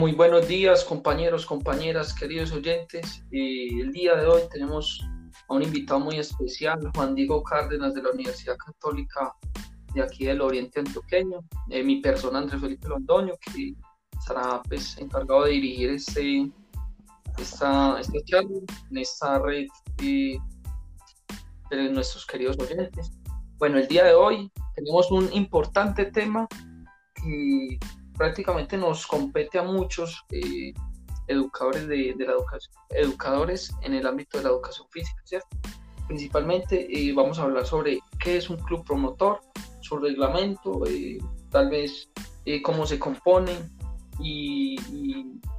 Muy buenos días, compañeros, compañeras, queridos oyentes. Eh, el día de hoy tenemos a un invitado muy especial, Juan Diego Cárdenas de la Universidad Católica de aquí del Oriente Antioqueño. Eh, mi persona, Andrés Felipe Londoño, que estará pues, encargado de dirigir este, esta, esta charla en esta red eh, de nuestros queridos oyentes. Bueno, el día de hoy tenemos un importante tema que prácticamente nos compete a muchos eh, educadores de, la educación, educadores en el ámbito de la educación física, ¿cierto? Principalmente eh, vamos a hablar sobre qué es un club promotor, su reglamento, eh, tal vez cómo se compone y,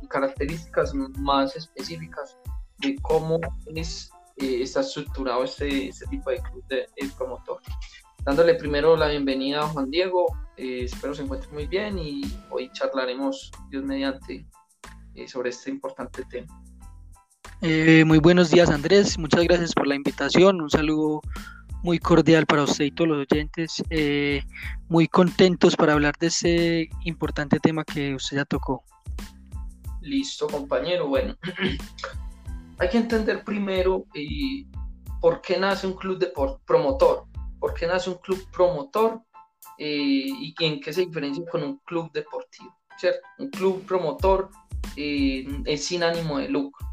características más específicas de cómo es, está estructurado este, este, tipo de club de, de promotor dándole primero la bienvenida a Juan Diego. Eh, espero se encuentre muy bien y hoy charlaremos, Dios mediante, eh, sobre este importante tema. Eh, muy buenos días Andrés, muchas gracias por la invitación, un saludo muy cordial para usted y todos los oyentes, muy contentos para hablar de ese importante tema que usted ya tocó. Listo compañero, bueno, hay que entender primero por qué nace un club de promotor por qué nace un club promotor eh, y en qué se diferencia con un club deportivo. ¿cierto? Un club promotor eh, es sin ánimo de lucro.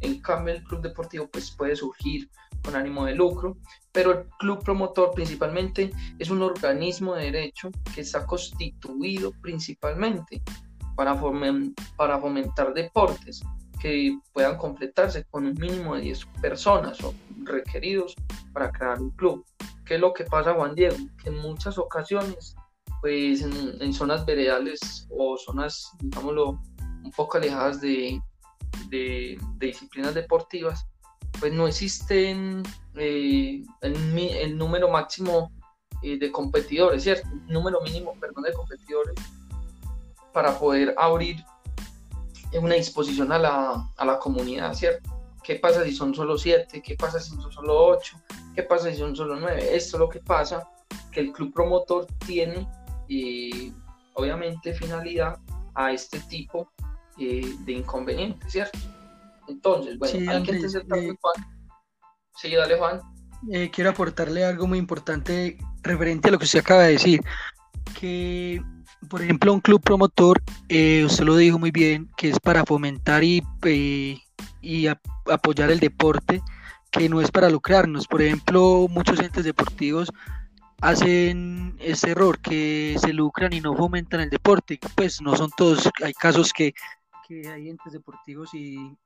En cambio, el club deportivo pues, puede surgir con ánimo de lucro, pero el club promotor principalmente es un organismo de derecho que está constituido principalmente para, para fomentar deportes que puedan completarse con un mínimo de 10 personas o requeridos para crear un club. ¿Qué es lo que pasa, Juan Diego? Que en muchas ocasiones, pues en, zonas veredales o zonas, digámoslo, un poco alejadas de, disciplinas deportivas, pues no existen eh, el, número máximo eh, de competidores, ¿cierto? El número mínimo, perdón, de competidores para poder abrir una disposición a la, a la comunidad, ¿cierto? ¿Qué pasa si son solo siete? ¿Qué pasa si son solo ocho? ¿Qué pasa si son solo nueve? Esto es lo que pasa, que el club promotor tiene, y obviamente, finalidad a este tipo eh, de inconvenientes, ¿cierto? Entonces, bueno, hay que entender también, eh, Juan. Sí, dale, Juan. Eh, quiero aportarle algo muy importante referente a lo que usted acaba de decir, que por ejemplo, un club promotor, usted lo dijo muy bien, que es para fomentar y, y apoyar el deporte, que no es para lucrarnos. Por ejemplo, muchos entes deportivos hacen ese error, que se lucran y no fomentan el deporte. Pues no son todos, hay casos que, hay entes deportivos y,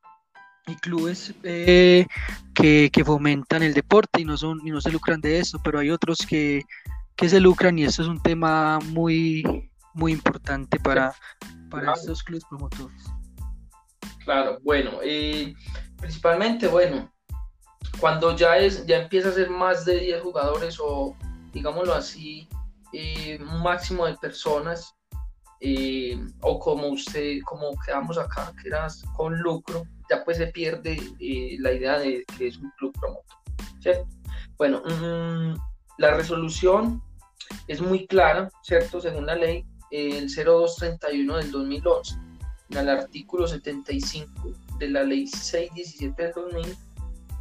clubes eh, que, fomentan el deporte y no, son, y no se lucran de eso, pero hay otros que, se lucran y eso es un tema muy, muy importante para, para estos clubes promotores. Claro, bueno, y principalmente, bueno, cuando ya, es, ya empieza a ser más de 10 jugadores o, digámoslo así, eh, un máximo de personas, eh, o como usted, como quedamos acá, que era con lucro, ya pues se pierde eh, la idea de que es un club promotor, ¿cierto? Bueno, mm, la resolución es muy clara, ¿cierto? Según la ley, el 0231 del 2011 en el artículo 75 de la ley 617 del 2000,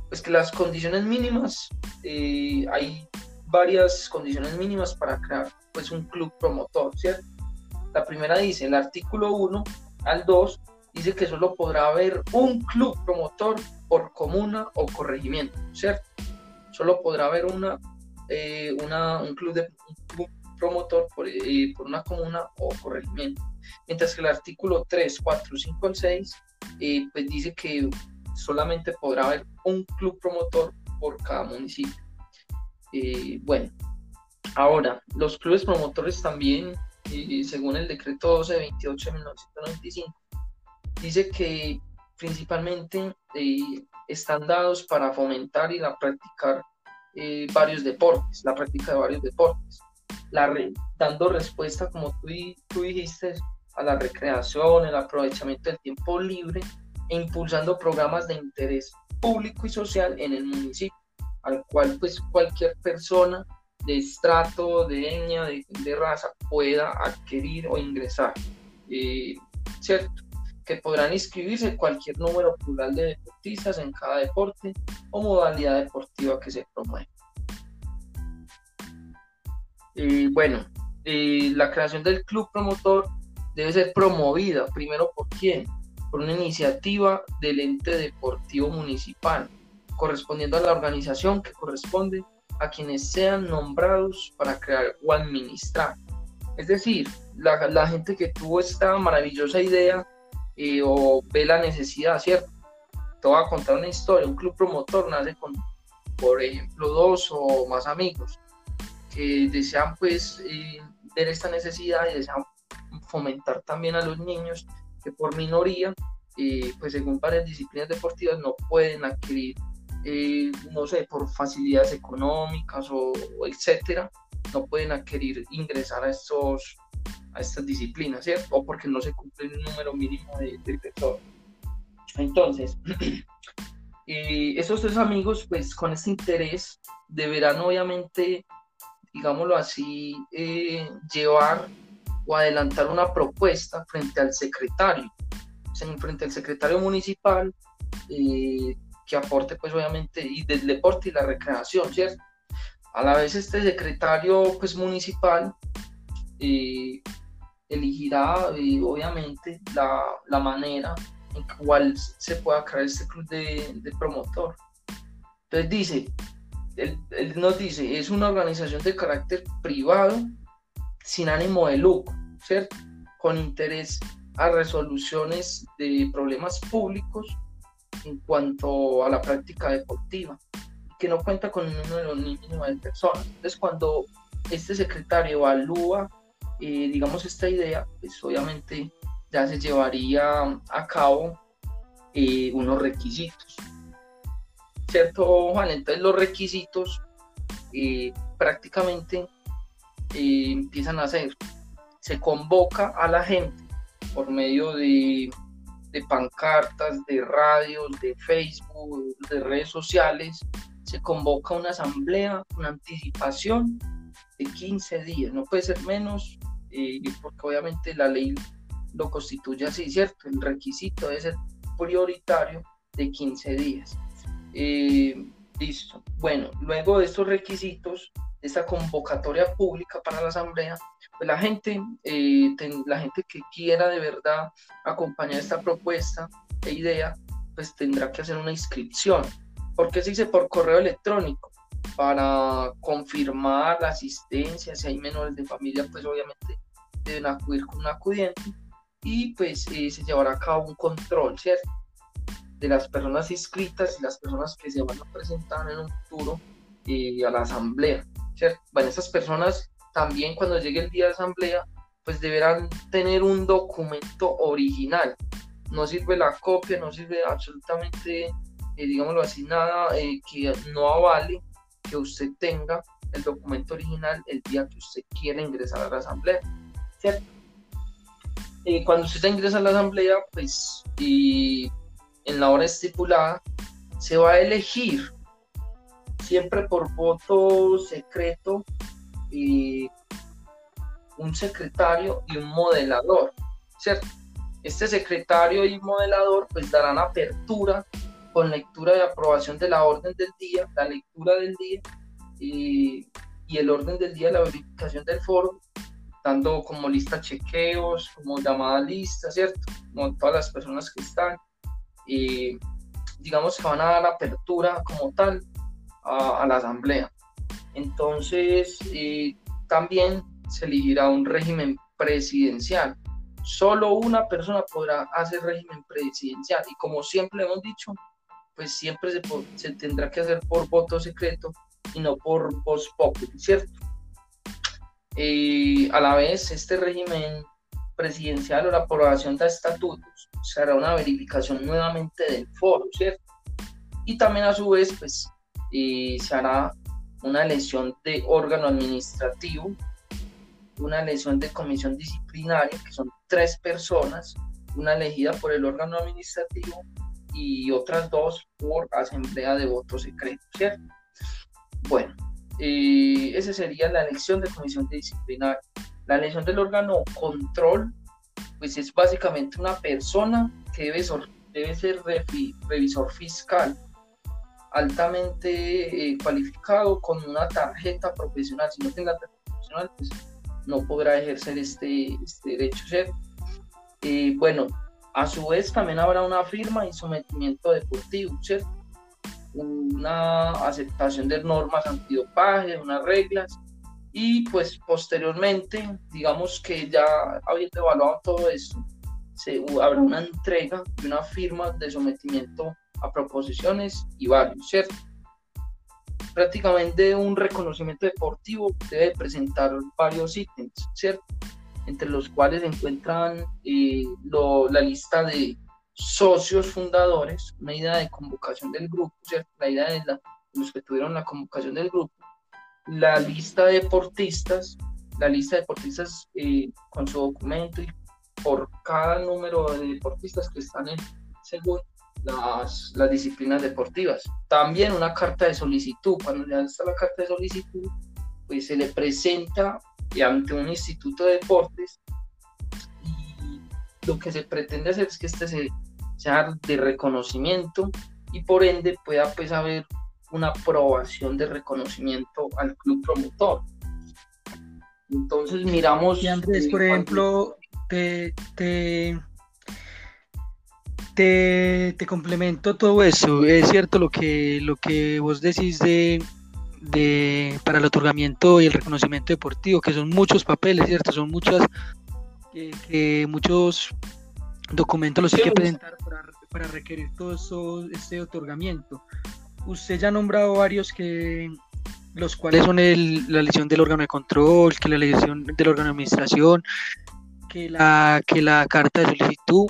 pues que las condiciones mínimas, eh, hay varias condiciones mínimas para crear pues un club promotor, ¿cierto? La primera dice, el artículo 1 al 2 dice que solo podrá haber un club promotor por comuna o corregimiento, ¿cierto? Solo podrá haber una, eh, una un club de promotor por, eh, por una comuna o corregimiento mientras que el artículo 3, 4, 5 al 6 eh, pues dice que solamente podrá haber un club promotor por cada municipio. Eh, bueno, ahora, los clubes promotores también, eh, según el decreto 1228 de 1995, dice que principalmente están dados para fomentar y la practicar varios deportes, la práctica de varios deportes. La dando respuesta, como tú, tú dijiste, a la recreación, el aprovechamiento del tiempo libre e impulsando programas de interés público y social en el municipio, al cual pues cualquier persona de estrato, de etnia, de, raza pueda adquirir o ingresar. Eh, ¿Cierto? que podrán inscribirse cualquier número plural de deportistas en cada deporte o modalidad deportiva que se promueva. Y bueno, la creación del club promotor debe ser promovida primero por quién? Por una iniciativa del ente deportivo municipal, correspondiendo a la organización que corresponde a quienes sean nombrados para crear o administrar. Es decir, la, gente que tuvo esta maravillosa idea eh, o ve la necesidad, ¿cierto? Te voy a contar una historia. Un club promotor nace con, por ejemplo, dos o más amigos que desean pues eh, ver esta necesidad y desean fomentar también a los niños que por minoría, eh, pues según varias disciplinas deportivas, no pueden adquirir eh, no sé, por facilidades económicas o, etcétera, no pueden adquirir, ingresar a, estos, a estas disciplinas, ¿cierto? O porque no se cumple el número mínimo de, de personas. Entonces, esos tres amigos, pues con este interés, deberán obviamente, digámoslo así, eh, llevar o adelantar una propuesta frente al secretario, frente al secretario municipal, eh, que aporte pues obviamente y del deporte y la recreación, ¿cierto? A la vez este secretario pues municipal eh, elegirá eh, obviamente la, la, manera en cual se pueda crear este club de, de promotor. Entonces dice, él, él, nos dice, es una organización de carácter privado sin ánimo de lucro, ¿cierto? Con interés a resoluciones de problemas públicos en cuanto a la práctica deportiva, que no cuenta con un número mínimo de personas. Entonces, cuando este secretario evalúa, eh, digamos, esta idea, pues obviamente ya se llevaría a cabo eh, unos requisitos. ¿Cierto, Juan? Entonces, los requisitos eh, prácticamente empiezan a ser, se convoca a la gente por medio de de pancartas, de radios, de Facebook, de redes sociales, se convoca una asamblea con anticipación de 15 días, no puede ser menos, eh, porque obviamente la ley lo constituye así, ¿cierto? El requisito debe ser prioritario de 15 días. Eh, listo. Bueno, luego de estos requisitos, esta convocatoria pública para la asamblea, pues la gente, eh, la gente que quiera de verdad acompañar esta propuesta e idea, pues tendrá que hacer una inscripción. ¿Por qué se dice por correo electrónico? Para confirmar la asistencia, si hay menores de familia, pues obviamente deben acudir con un acudiente y pues eh, se llevará a cabo un control, ¿cierto? De las personas inscritas y las personas que se van a presentar en un futuro eh, a la asamblea, ¿cierto? Bueno, esas personas también cuando llegue el día de asamblea, pues deberán tener un documento original. No sirve la copia, no sirve absolutamente, eh, digámoslo así, nada eh, que no avale que usted tenga el documento original el día que usted quiera ingresar a la asamblea. ¿cierto? Eh, cuando usted ingresa a la asamblea, pues y en la hora estipulada, se va a elegir siempre por voto secreto y un secretario y un modelador, ¿cierto? Este secretario y modelador pues darán apertura con lectura y aprobación de la orden del día, la lectura del día y, y el orden del día, la verificación del foro, dando como lista chequeos, como llamada lista, ¿cierto? Como todas las personas que están. Y digamos que van a dar apertura como tal a la asamblea. Entonces, eh, también se elegirá un régimen presidencial. Solo una persona podrá hacer régimen presidencial y como siempre hemos dicho, pues siempre se, tendrá que hacer por voto secreto y no por voz popular, ¿cierto? Eh, a la vez, este régimen presidencial o la aprobación de estatutos será una verificación nuevamente del foro, ¿cierto? Y también a su vez, pues, eh, se hará una elección de órgano administrativo, una elección de comisión disciplinaria, que son tres personas, una elegida por el órgano administrativo y otras dos por asamblea de voto secreto, ¿cierto? Bueno, eh, esa sería la elección de comisión disciplinaria. La elección del órgano control pues es básicamente una persona que debe ser revisor fiscal altamente eh, cualificado con una tarjeta profesional. Si no tiene la tarjeta profesional, pues no podrá ejercer este, este derecho. Eh, bueno, a su vez también habrá una firma y sometimiento deportivo, ¿cierto? Una aceptación de normas antidopaje, unas reglas, y pues posteriormente, digamos que ya habiendo evaluado todo esto, se, habrá una entrega de una firma de sometimiento a proposiciones y varios, ¿cierto? Prácticamente un reconocimiento deportivo debe presentar varios ítems, ¿cierto? Entre los cuales se encuentran eh, la lista de socios fundadores, una idea de convocación del grupo, ¿cierto? La idea de, los que tuvieron la convocación del grupo, la lista de deportistas, la lista de deportistas eh, con su documento y por cada número de deportistas que están en según las, las, disciplinas deportivas. También una carta de solicitud, cuando ya está la carta de solicitud, pues se le presenta ante un instituto de deportes y lo que se pretende hacer es que este se, sea de reconocimiento y por ende pueda pues haber una aprobación de reconocimiento al club promotor. Entonces miramos... Y Andrés, por ejemplo, te, te, te, complemento todo eso. Es cierto lo que, lo que vos decís de, de, para el otorgamiento y el reconocimiento deportivo, que son muchos papeles, ¿cierto? Son muchas, que, muchos documentos los hay que presentar para, requerir todo eso, este otorgamiento. Usted ya ha nombrado varios que los cuales son el, la lesión del órgano de control, que la lesión del órgano de administración, que la, que la carta de solicitud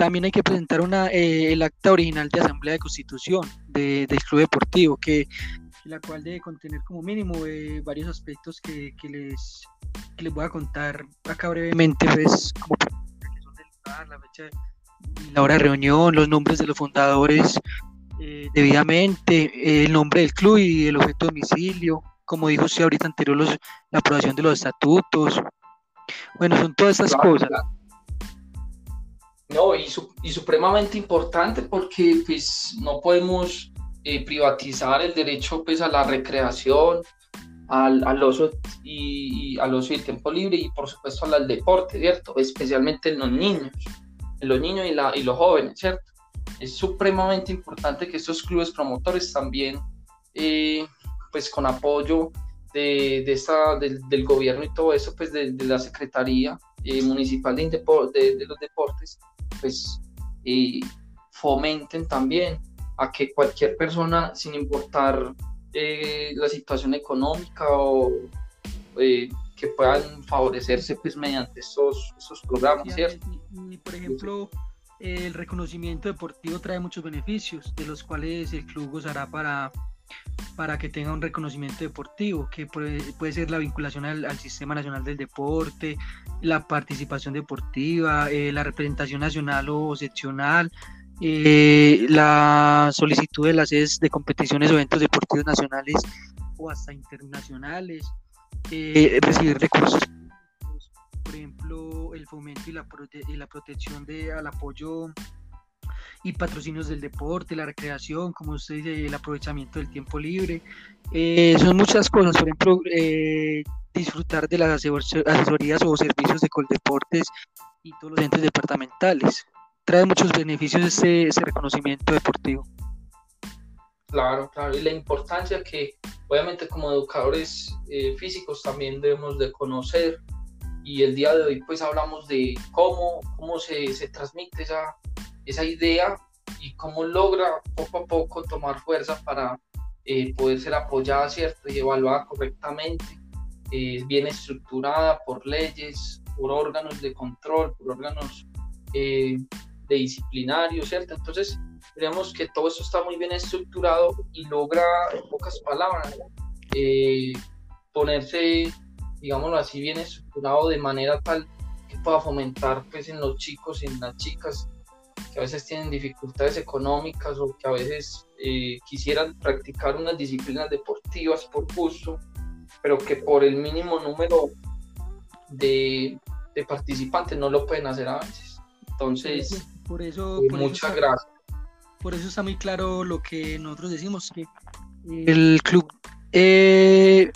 también hay que presentar una, eh, el acta original de asamblea de constitución de, del club deportivo, que la cual debe contener como mínimo eh, varios aspectos que, que, les, que les voy a contar acá brevemente, pues, como son del lugar, la fecha la hora de reunión, los nombres de los fundadores eh, debidamente, el nombre del club y el objeto de domicilio, como dijo usted ahorita anterior, los, la aprobación de los estatutos. Bueno, son todas estas cosas. No, y, y, supremamente importante porque pues no podemos eh, privatizar el derecho pues a la recreación, al, al oso y, al ocio y el tiempo libre y por supuesto al deporte, ¿cierto? Especialmente en los niños, en los niños y, la, y los jóvenes, ¿cierto? Es supremamente importante que estos clubes promotores también, eh, pues con apoyo de, de esta, del, del, gobierno y todo eso, pues de, de la Secretaría eh, Municipal de, de, los Deportes, pues fomenten también a que cualquier persona, sin importar eh, la situación económica o eh, que puedan favorecerse pues mediante estos, estos programas, ¿cierto? Y, por ejemplo, el reconocimiento deportivo trae muchos beneficios, de los cuales el club gozará para, para que tenga un reconocimiento deportivo, que puede, puede ser la vinculación al, Sistema Nacional del Deporte, la participación deportiva, eh, la representación nacional o seccional, eh, la solicitud de las sedes de competiciones o eventos deportivos nacionales o hasta internacionales, eh, recibir recursos, por ejemplo, el fomento y la, y la protección al apoyo y patrocinios del deporte, la recreación, como usted dice, el aprovechamiento del tiempo libre. son muchas cosas, por ejemplo, disfrutar de las asesorías o servicios de Coldeportes y todos los entes departamentales. Trae muchos beneficios ese, ese reconocimiento deportivo. Claro, claro, y la importancia que obviamente como educadores eh, físicos también debemos de conocer y el día de hoy pues hablamos de cómo, cómo se, se transmite esa, esa idea y cómo logra poco a poco tomar fuerza para eh, poder ser apoyada, ¿cierto? Y evaluada correctamente eh, bien estructurada por leyes, por órganos de control, por órganos eh, de disciplinario, ¿cierto? Entonces, creemos que todo esto está muy bien estructurado y logra, en pocas palabras, eh, ponerse, digámoslo así, bien estructurado de manera tal que pueda fomentar pues, en los chicos en las chicas que a veces tienen dificultades económicas o que a veces quisieran practicar unas disciplinas deportivas por gusto, pero que por el mínimo número de, de participantes no lo pueden hacer a veces. Entonces, por eso, eh, muchas gracias. Por eso está muy claro lo que nosotros decimos, que el club eh,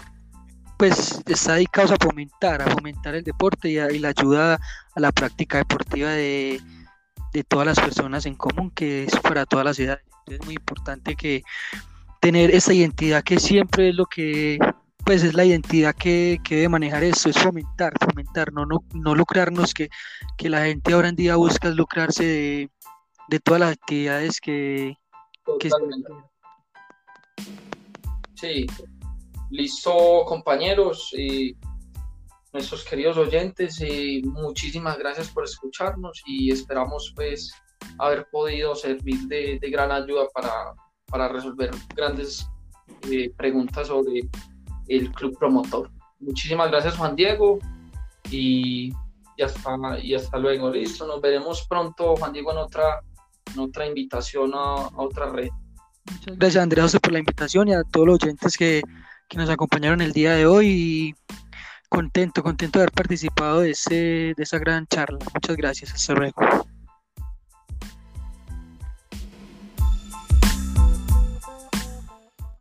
pues está dedicado a fomentar, a fomentar el deporte y, y la ayuda a la práctica deportiva de, de todas las personas en común, que es para toda la ciudad. Es muy importante que tener esa identidad que siempre es lo que, pues es la identidad que, que debe manejar esto, es fomentar, fomentar, no, no, no lucrarnos, que, que la gente ahora en día busca lucrarse de, de todas las actividades que... que sí, listo compañeros y nuestros queridos oyentes, y muchísimas gracias por escucharnos y esperamos pues haber podido servir de, gran ayuda para, para resolver grandes eh, preguntas sobre el club promotor. Muchísimas gracias Juan Diego y, y, hasta, y hasta luego. Listo, nos veremos pronto Juan Diego en otra, en otra invitación a, otra red. Muchas gracias Andrea por la invitación y a todos los oyentes que, que nos acompañaron el día de hoy. Y contento, contento de haber participado de, ese, de esa gran charla. Muchas gracias. Hasta luego.